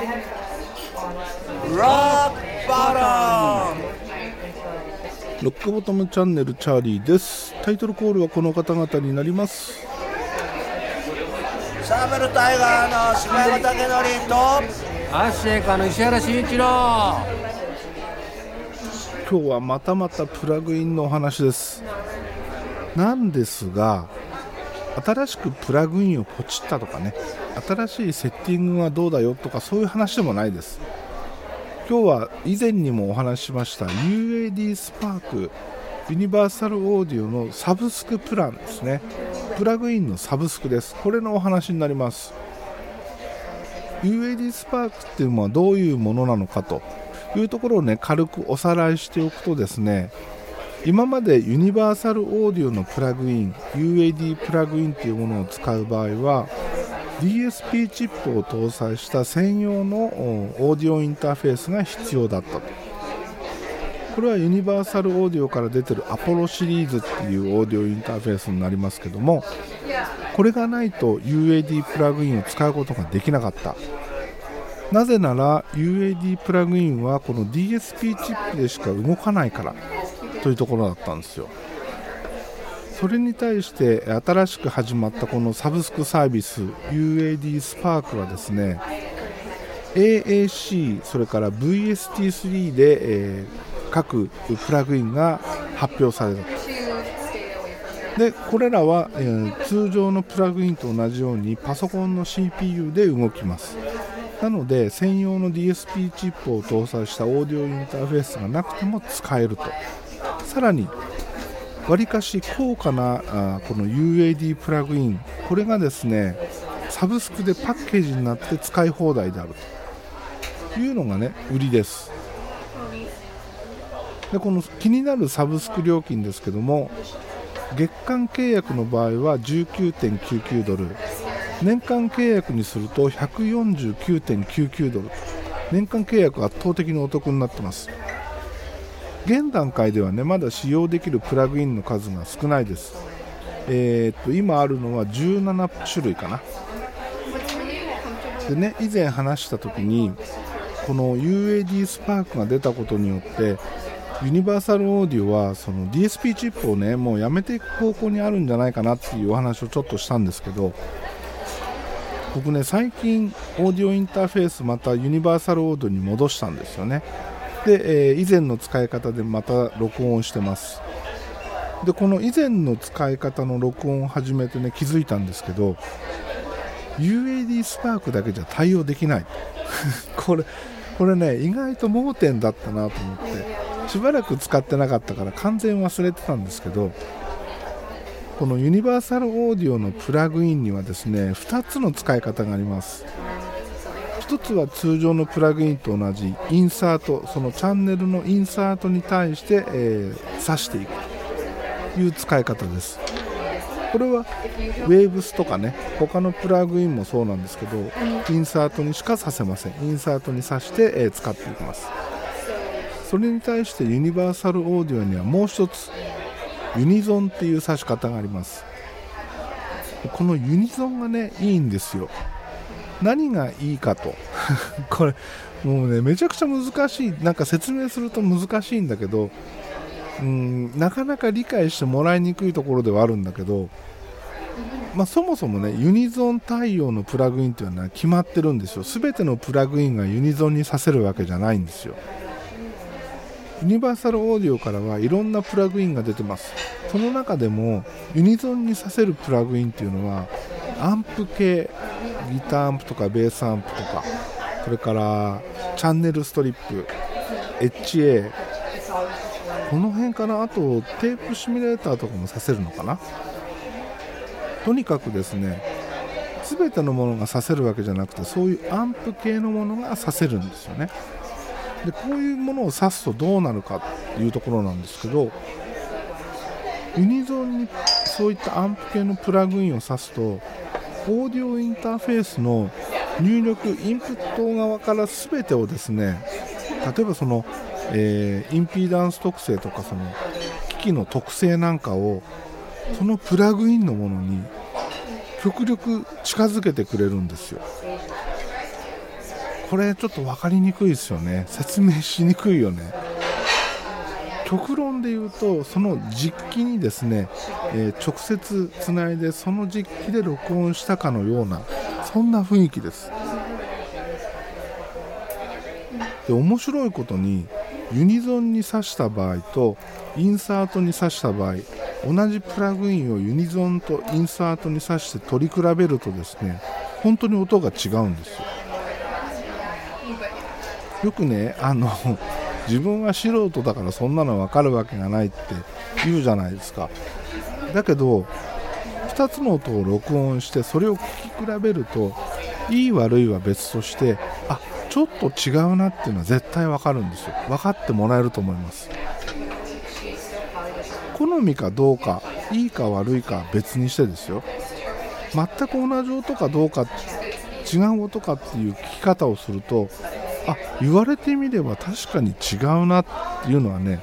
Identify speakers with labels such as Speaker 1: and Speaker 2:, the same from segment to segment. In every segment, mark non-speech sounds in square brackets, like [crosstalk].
Speaker 1: ロックボトムチャンネルチャーリーです。タイトルコールはこの方々になります。
Speaker 2: サーベルタイガーの柴山武則と
Speaker 3: アッシェイカーの石原慎一郎。
Speaker 1: 今日はまたまたプラグインのお話です。なんですが新しくプラグインをポチったとかね新しいセッティングがどうだよとかそういう話でもないです。今日は以前にもお話ししました UAD スパークユニバーサルオーディオのサブスクプランですね。プラグインのサブスクです。これのお話になります。UAD スパークっていうのはどういうものなのかと。いうところをね軽くおさらいしておくとですね今までユニバーサルオーディオのプラグイン UAD プラグインというものを使う場合は DSP チップを搭載した専用のオーディオインターフェースが必要だったと。これはユニバーサルオーディオから出てるアポロシリーズっていうオーディオインターフェースになりますけどもこれがないと UAD プラグインを使うことができなかった。なぜなら UAD プラグインはこの DSP チップでしか動かないからというところだったんですよ。それに対して新しく始まったこのサブスクサービス UAD スパークはですね AAC それから VST3 で、えー、各プラグインが発表されたでこれらは、えー、通常のプラグインと同じようにパソコンの CPU で動きます。なので専用の DSP チップを搭載したオーディオインターフェースがなくても使えると。さらにわりかし高価なあこの UAD プラグイン。これがですねサブスクでパッケージになって使い放題であると。いうのがね売りです。でこの気になるサブスク料金ですけども月間契約の場合は19.99ドル。年間契約にすると149.99ドル。年間契約圧倒的にお得になってます。現段階ではねまだ使用できるプラグインの数が少ないです、えー、っと今あるのは17種類かな。でね以前話した時にこの UAD スパークが出たことによってユニバーサルオーディオはその DSP チップをねもうやめていく方向にあるんじゃないかなっていうお話をちょっとしたんですけど僕ね最近オーディオインターフェースまたユニバーサルオーディオに戻したんですよね。で、えー、以前の使い方でまた録音をしてます。でこの以前の使い方の録音を始めてね気づいたんですけど UAD スパークだけじゃ対応できない。[laughs] これこれね意外と盲点だったなと思ってしばらく使ってなかったから完全忘れてたんですけどこのユニバーサルオーディオのプラグインにはですね2つの使い方があります。1つは通常のプラグインと同じインサートそのチャンネルのインサートに対して、えー、挿していく。という使い方です。これは Waves とかね他のプラグインもそうなんですけどインサートにしかさせません。インサートに挿して、えー、使っていきます。それに対してユニバーサルオーディオにはもう一つユニゾンっていう挿し方があります。このユニゾンがねいいんですよ。何がいいかと。[laughs] これもうねめちゃくちゃ難しい。なんか説明すると難しいんだけどうんなかなか理解してもらいにくいところではあるんだけど、まあ、そもそもねユニゾン対応のプラグインっていうのは決まってるんですよ。全てのプラグインがユニゾンにさせるわけじゃないんですよ。ユニバーサルオーディオからはいろんなプラグインが出てます。その中でもユニゾンにさせるプラグインっていうのはアンプ系ギターアンプとかベースアンプとかそれからチャンネルストリップ HA この辺かな？あとテープシミュレーターとかもさせるのかな？とにかくですね全てのものがさせるわけじゃなくてそういうアンプ系のものがさせるんですよね。でこういうものを指すとどうなるかっていうところなんですけどユニゾンにそういったアンプ系のプラグインを指すとオーディオインターフェースの入力インプット側から全てをですね例えばその、えー、インピーダンス特性とかその機器の特性なんかをそのプラグインのものに極力近づけてくれるんですよ。これちょっと分かりにくいですよね。説明しにくいよね。極論で言うとその実機にですね、えー、直接つないでその実機で録音したかのようなそんな雰囲気です。で面白いことにユニゾンに挿した場合とインサートに挿した場合同じプラグインをユニゾンとインサートに挿して取り比べるとですね本当に音が違うんですよ。よくねあの自分は素人だからそんなの分かるわけがないって言うじゃないですか。だけど2つの音を録音してそれを聴き比べるといい悪いは別としてあちょっと違うなっていうのは絶対分かるんですよ。分かってもらえると思います。好みかどうかいいか悪いか別にしてですよ。全く同じ音かどうか違う音かっていう聞き方をするとあ言われてみれば確かに違うなっていうのはね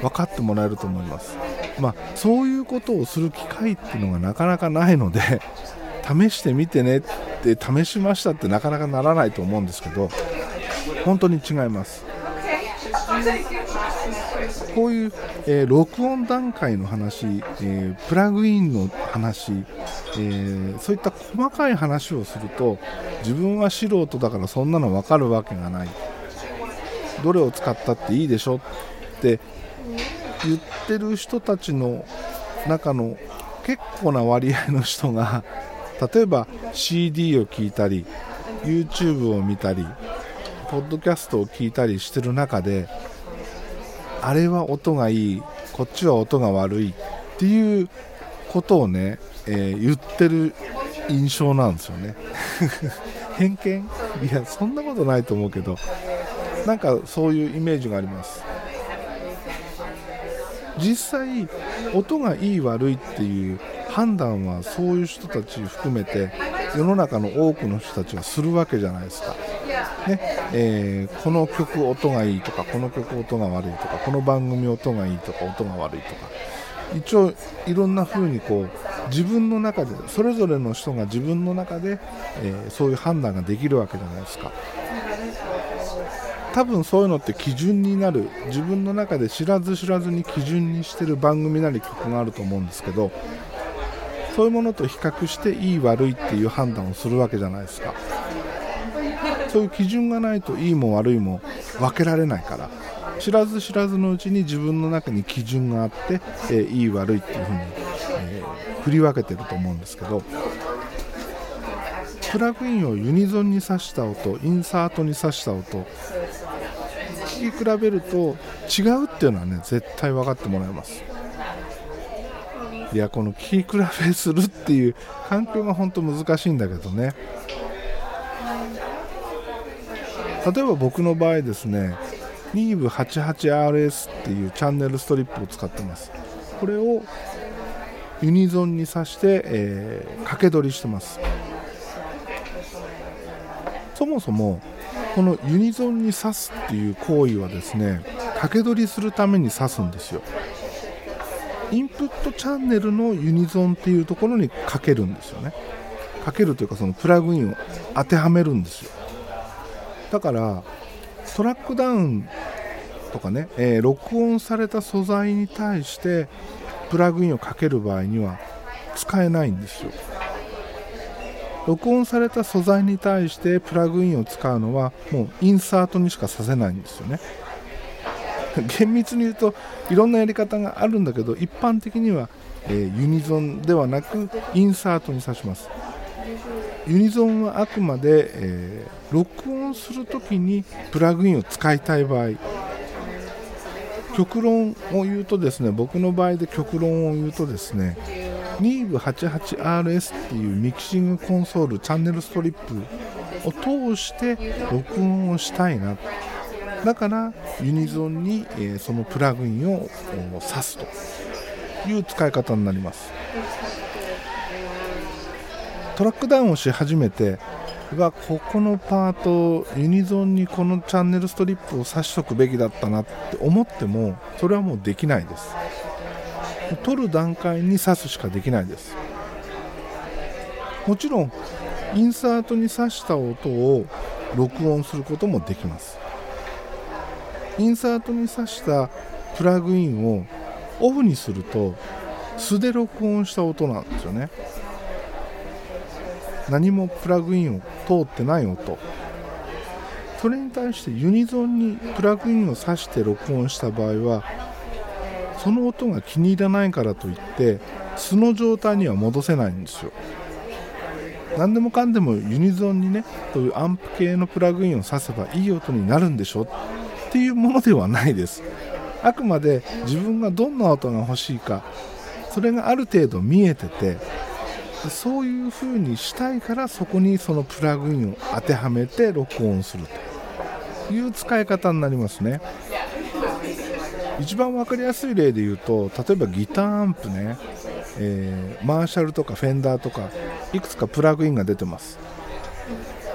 Speaker 1: 分かってもらえると思います。まあそういうことをする機会っていうのがなかなかないので [laughs] 試してみてねって試しましたってなかなかならないと思うんですけど本当に違います。こういう、えー、録音段階の話、えー、プラグインの話、えー、そういった細かい話をすると自分は素人だからそんなの分かるわけがない。どれを使ったっていいでしょって言ってる人たちの中の結構な割合の人が例えば CD を聴いたり YouTube を見たりポッドキャストを聞いたりしてる中であれは音がいいこっちは音が悪いっていうことをね、えー、言ってる印象なんですよね。[laughs] 偏見？いやそんなことないと思うけどなんかそういうイメージがあります。実際音がいい悪いっていう判断はそういう人たち含めて世の中の多くの人たちはするわけじゃないですか、ねえー、この曲音がいいとかこの曲音が悪いとかこの番組音がいいとか音が悪いとか一応いろんな風にこう自分の中でそれぞれの人が自分の中で、えー、そういう判断ができるわけじゃないですか。多分そういうのって基準になる。自分の中で知らず知らずに基準にしてる番組なり曲があると思うんですけどそういうものと比較していい悪いっていう判断をするわけじゃないですか。そういう基準がないといいも悪いも分けられないから知らず知らずのうちに自分の中に基準があって、えー、いい悪いっていう風に、えー、振り分けてると思うんですけどプラグインをユニゾンに挿した音インサートに挿した音聞き比べると違うっていうのはね絶対分かってもらえます。いやこの聞き比べするっていう環境が本当難しいんだけどね。例えば僕の場合ですね NIV88RS っていうチャンネルストリップを使ってます。これをユニゾンに挿して、えー、掛け取りしてます。そもそもこのユニゾンに挿すっていう行為はですね掛け取りするために挿すんですよ。インプットチャンネルのユニゾンっていうところにかけるんですよね。かけるというかそのプラグインを当てはめるんですよ。だからトラックダウンとかね、えー、録音された素材に対してプラグインをかける場合には使えないんですよ。録音された素材に対してプラグインを使うのはもうインサートにしかさせないんですよね。[laughs] 厳密に言うといろんなやり方があるんだけど一般的には、えー、ユニゾンではなくインサートに挿します。ユニゾンはあくまで、えー、録音するときにプラグインを使いたい場合。極論を言うとですね僕の場合で極論を言うとですね NIV88RS っていうミキシングコンソールチャンネルストリップを通して録音をしたいな。だからユニゾンに、え、そのプラグインを挿すという使い方になります。トラックダウンをし始めてはここのパートユニゾンにこのチャンネルストリップを挿しとくべきだったなって思ってもそれはもうできないです。取る段階に挿すしかできないです。もちろんインサートに挿した音を録音することもできます。インサートに挿したプラグインをオフにすると素で録音した音なんですよね。何もプラグインを通ってない音。それに対してユニゾンにプラグインを挿して録音した場合はその音が気に入らないからといって素の状態には戻せないんですよ。何でもかんでもユニゾンにねというアンプ系のプラグインを挿せばいい音になるんでしょ？っていうものではないです。あくまで自分がどんな音が欲しいかそれがある程度見えててそういう風にしたいからそこにそのプラグインを当てはめて録音するという使い方になりますね。一番分かりやすい例で言うと例えばギターアンプね、えー、マーシャルとかフェンダーとかいくつかプラグインが出てます。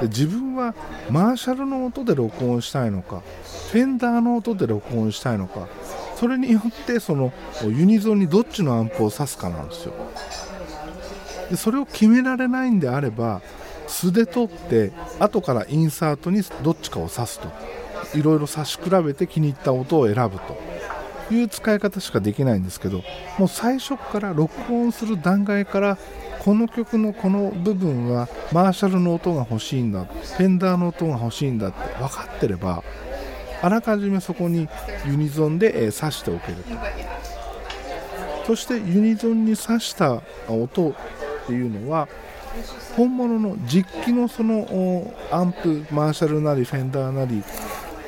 Speaker 1: で自分はマーシャルの音で録音したいのかフェンダーの音で録音したいのかそれによってそのユニゾンにどっちのアンプを挿すかなんですよ。でそれを決められないんであれば素で取って後からインサートにどっちかを挿すと。いろいろ差し比べて気に入った音を選ぶと。いう使い方しかできないんですけどもう最初から録音する段階からこの曲のこの部分はマーシャルの音が欲しいんだフェンダーの音が欲しいんだって分かってればあらかじめそこにユニゾンで、え挿しておけると。そしてユニゾンに挿した音っていうのは本物の実機のそのアンプマーシャルなりフェンダーなり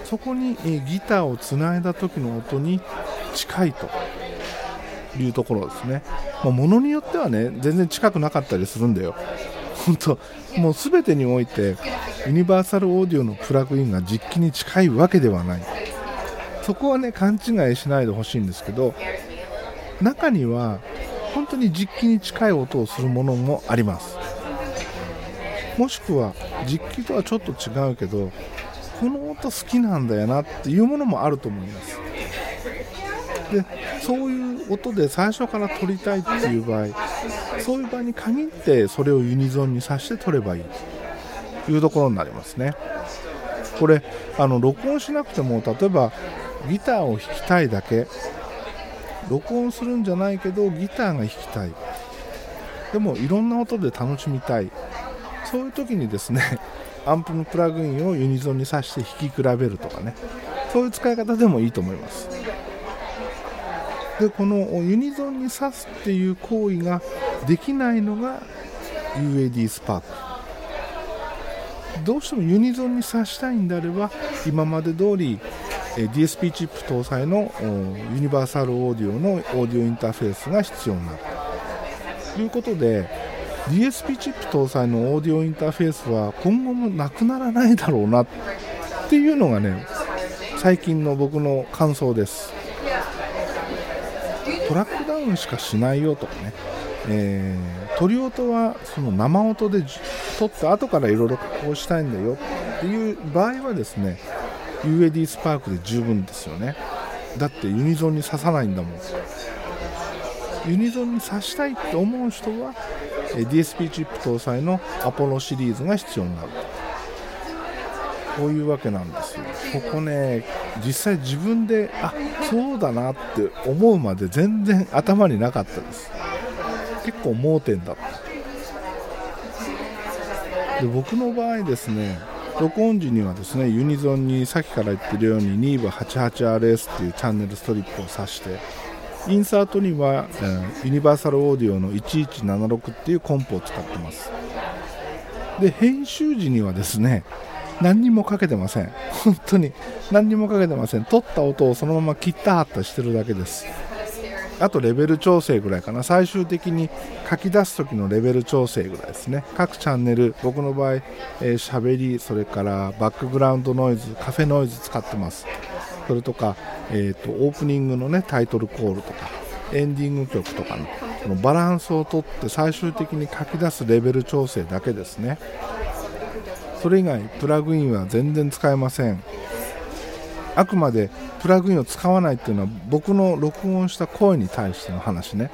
Speaker 1: そこにギターをつないだ時の音に近いというところですね、まあ、ものによってはね全然近くなかったりするんだよ。本当もう全てにおいてユニバーサルオーディオのプラグインが実機に近いわけではない。そこはね勘違いしないでほしいんですけど中には本当に実機に近い音をするものもあります。もしくは実機とはちょっと違うけどこの音好きなんだよなっていうものもあると思います。でそういう音で最初から撮りたいっていう場合そういう場合に限ってそれをユニゾンにさして撮ればいいというところになりますね。これあの録音しなくても例えばギターを弾きたいだけ録音するんじゃないけどギターが弾きたい。でもいろんな音で楽しみたい。そういう時にですね [laughs] アンプのプラグインをユニゾンに挿して弾き比べるとかね。そういう使い方でもいいと思います。でこのユニゾンに挿すっていう行為ができないのが UAD スパーク。どうしてもユニゾンに挿したいんであれば今まで通り DSP チップ搭載のユニバーサルオーディオのオーディオインターフェースが必要になるということで DSP チップ搭載のオーディオインターフェースは今後もなくならないだろうなっていうのがね最近の僕の感想です。トラックダウンしかしないよとかね、えー、鳥音はその生音で撮って後からいろいろ加工したいんだよっていう場合はですね UAD スパークで十分ですよね。だってユニゾンに刺さないんだもん。ユニゾンに刺したいって思う人は DSP チップ搭載のアポロシリーズが必要になるこういうわけなんですよ。ここね実際自分であそうだなって思うまで全然頭になかったです。結構盲点だった。で僕の場合ですね録音時にはですねユニゾンにさっきから言ってるように NIVA88RS っていうチャンネルストリップを挿してインサートには、え、ユニバーサルオーディオの1176っていうコンポを使ってます。で編集時にはですね何にもかけてません。本当に何にもかけてません。撮った音をそのまま切ったはったしてるだけです。あとレベル調整ぐらいかな。最終的に書き出す時のレベル調整ぐらいですね。各チャンネル僕の場合えー、べりそれからバックグラウンドノイズカフェノイズ使ってます。それとか、えーと、オープニングのねタイトルコールとかエンディング曲とかのそのバランスをとって最終的に書き出すレベル調整だけですね。それ以外プラグインは全然使えません。あくまでプラグインを使わないっていうのは僕の録音した声に対しての話ね。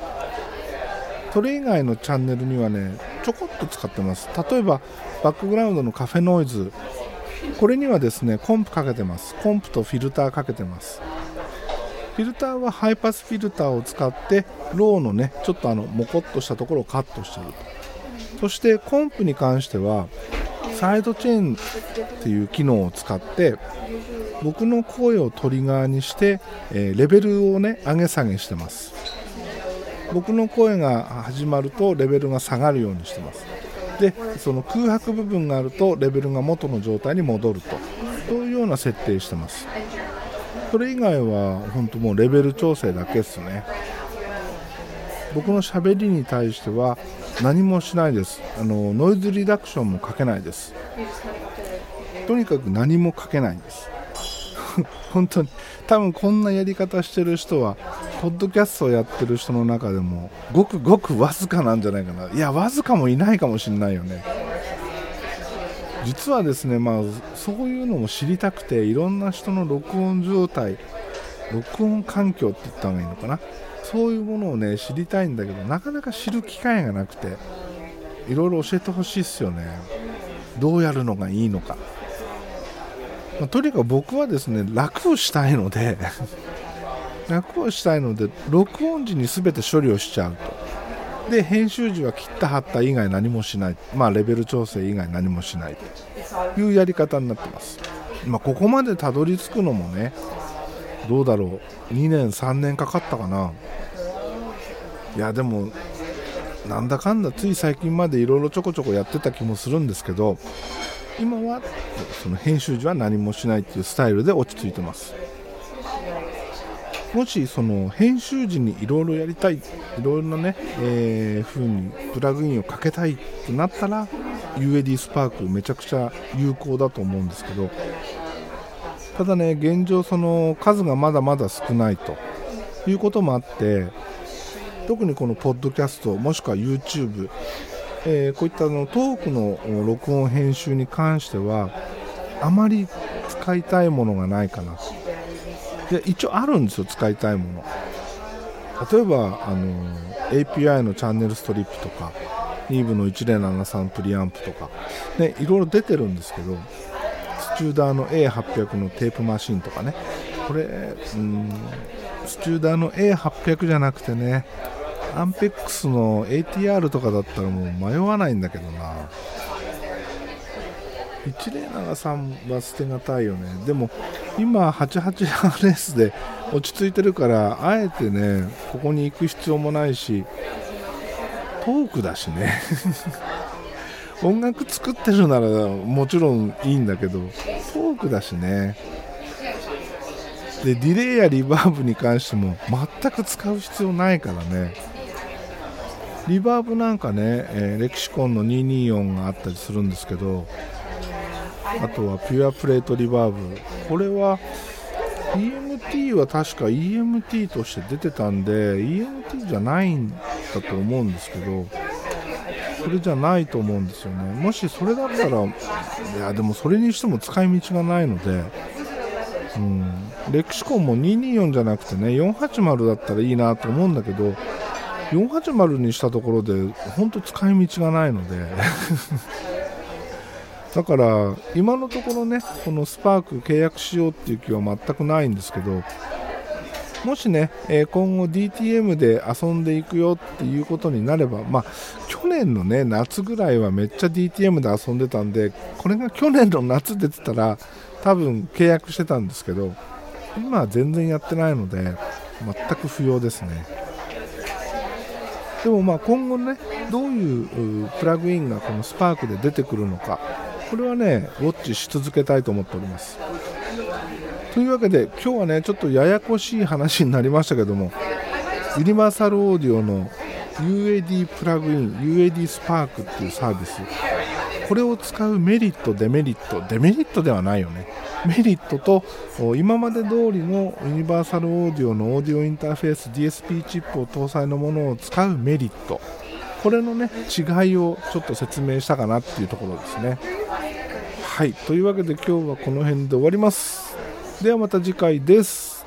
Speaker 1: それ以外のチャンネルにはねちょこっと使ってます。例えばバックグラウンドのカフェノイズ。これにはですねコンプかけてます。コンプとフィルターかけてます。フィルターはハイパスフィルターを使ってローのねちょっとあのモコっとしたところをカットしてると。そしてコンプに関してはサイドチェーンっていう機能を使って僕の声をトリガーにして、えーレベルをね上げ下げしてます。僕の声が始まるとレベルが下がるようにしてます。でその空白部分があるとレベルが元の状態に戻ると。そういうような設定してます。それ以外は本当もうレベル調整だけですね。僕の喋りに対しては何もしないです。あのノイズリダクションもかけないです。とにかく何もかけないんです。[laughs] 本当に。多分こんなやり方してる人はポッドキャストをやってる人の中でもごくごくわずかなんじゃないかな。いやわずかもいないかもしれないよね。実はですねまあそういうのも知りたくていろんな人の録音状態録音環境って言った方がいいのかな。そういうものをね知りたいんだけどなかなか知る機会がなくていろいろ教えてほしいっすよね。どうやるのがいいのか、まあとにかく僕はですね楽をしたいので [laughs] 楽をしたいので録音時に全て処理をしちゃうと。で編集時は切った貼った以外何もしない。まあレベル調整以外何もしないというやり方になってます。まあここまでたどり着くのもねどうだろう。2年3年かかったかな。いやでもなんだかんだつい最近までいろいろちょこちょこやってた気もするんですけど今はその編集時は何もしないっていうスタイルで落ち着いてます。もしその編集時にいろいろやりたいいろいろなね、えー、風にプラグインをかけたいってなったら UAD スパークめちゃくちゃ有効だと思うんですけどただね現状その数がまだまだ少ないということもあって特にこのポッドキャストもしくは YouTube、えーこういったのトークの録音編集に関してはあまり使いたいものがないかな。で一応あるんですよ使いたいもの。例えばあの API のチャンネルストリップとか EVE の1073プリアンプとか、ね、いろいろ出てるんですけどチューダーの A800 のテープマシンとかね。これうんスチューダーの A800 じゃなくてねアンペックスの ATR とかだったらもう迷わないんだけどな。1073は捨てがたいよね。でも今 88RS で落ち着いてるからあえてねここに行く必要もないしトークだしね。音楽作ってるならもちろんいいんだけどトークだしね。でディレイやリバーブに関しても全く使う必要ないからね。リバーブなんかね、えーレキシコンの224があったりするんですけどあとはピュアプレートリバーブ。これは EMT は確か EMT として出てたんで EMT じゃないんだと思うんですけどそれじゃないと思うんですよね。もしそれだったらいやでもそれにしても使い道がないのでうん、レクシコンも224じゃなくてね480だったらいいなと思うんだけど480にしたところで本当使い道がないので。[laughs] だから今のところねこのスパーク契約しようっていう気は全くないんですけどもしね、えー今後 DTM で遊んでいくよっていうことになれば、まあ、去年のね夏ぐらいはめっちゃ DTM で遊んでたんでこれが去年の夏出てたら多分契約してたんですけど今は全然やってないので全く不要ですね。でもまあ今後ねどういうプラグインがこのスパークで出てくるのかこれはねウォッチし続けたいと思っております。というわけで今日はねちょっとややこしい話になりましたけどもユニバーサルオーディオの UAD プラグイン UAD スパークっていうサービス。これを使うメリットデメリット。デメリットではないよね。メリットと今まで通りのユニバーサルオーディオのオーディオインターフェース DSP チップを搭載のものを使うメリット。これのね違いをちょっと説明したかなっていうところですね。はい。というわけで今日はこの辺で終わります。ではまた次回です。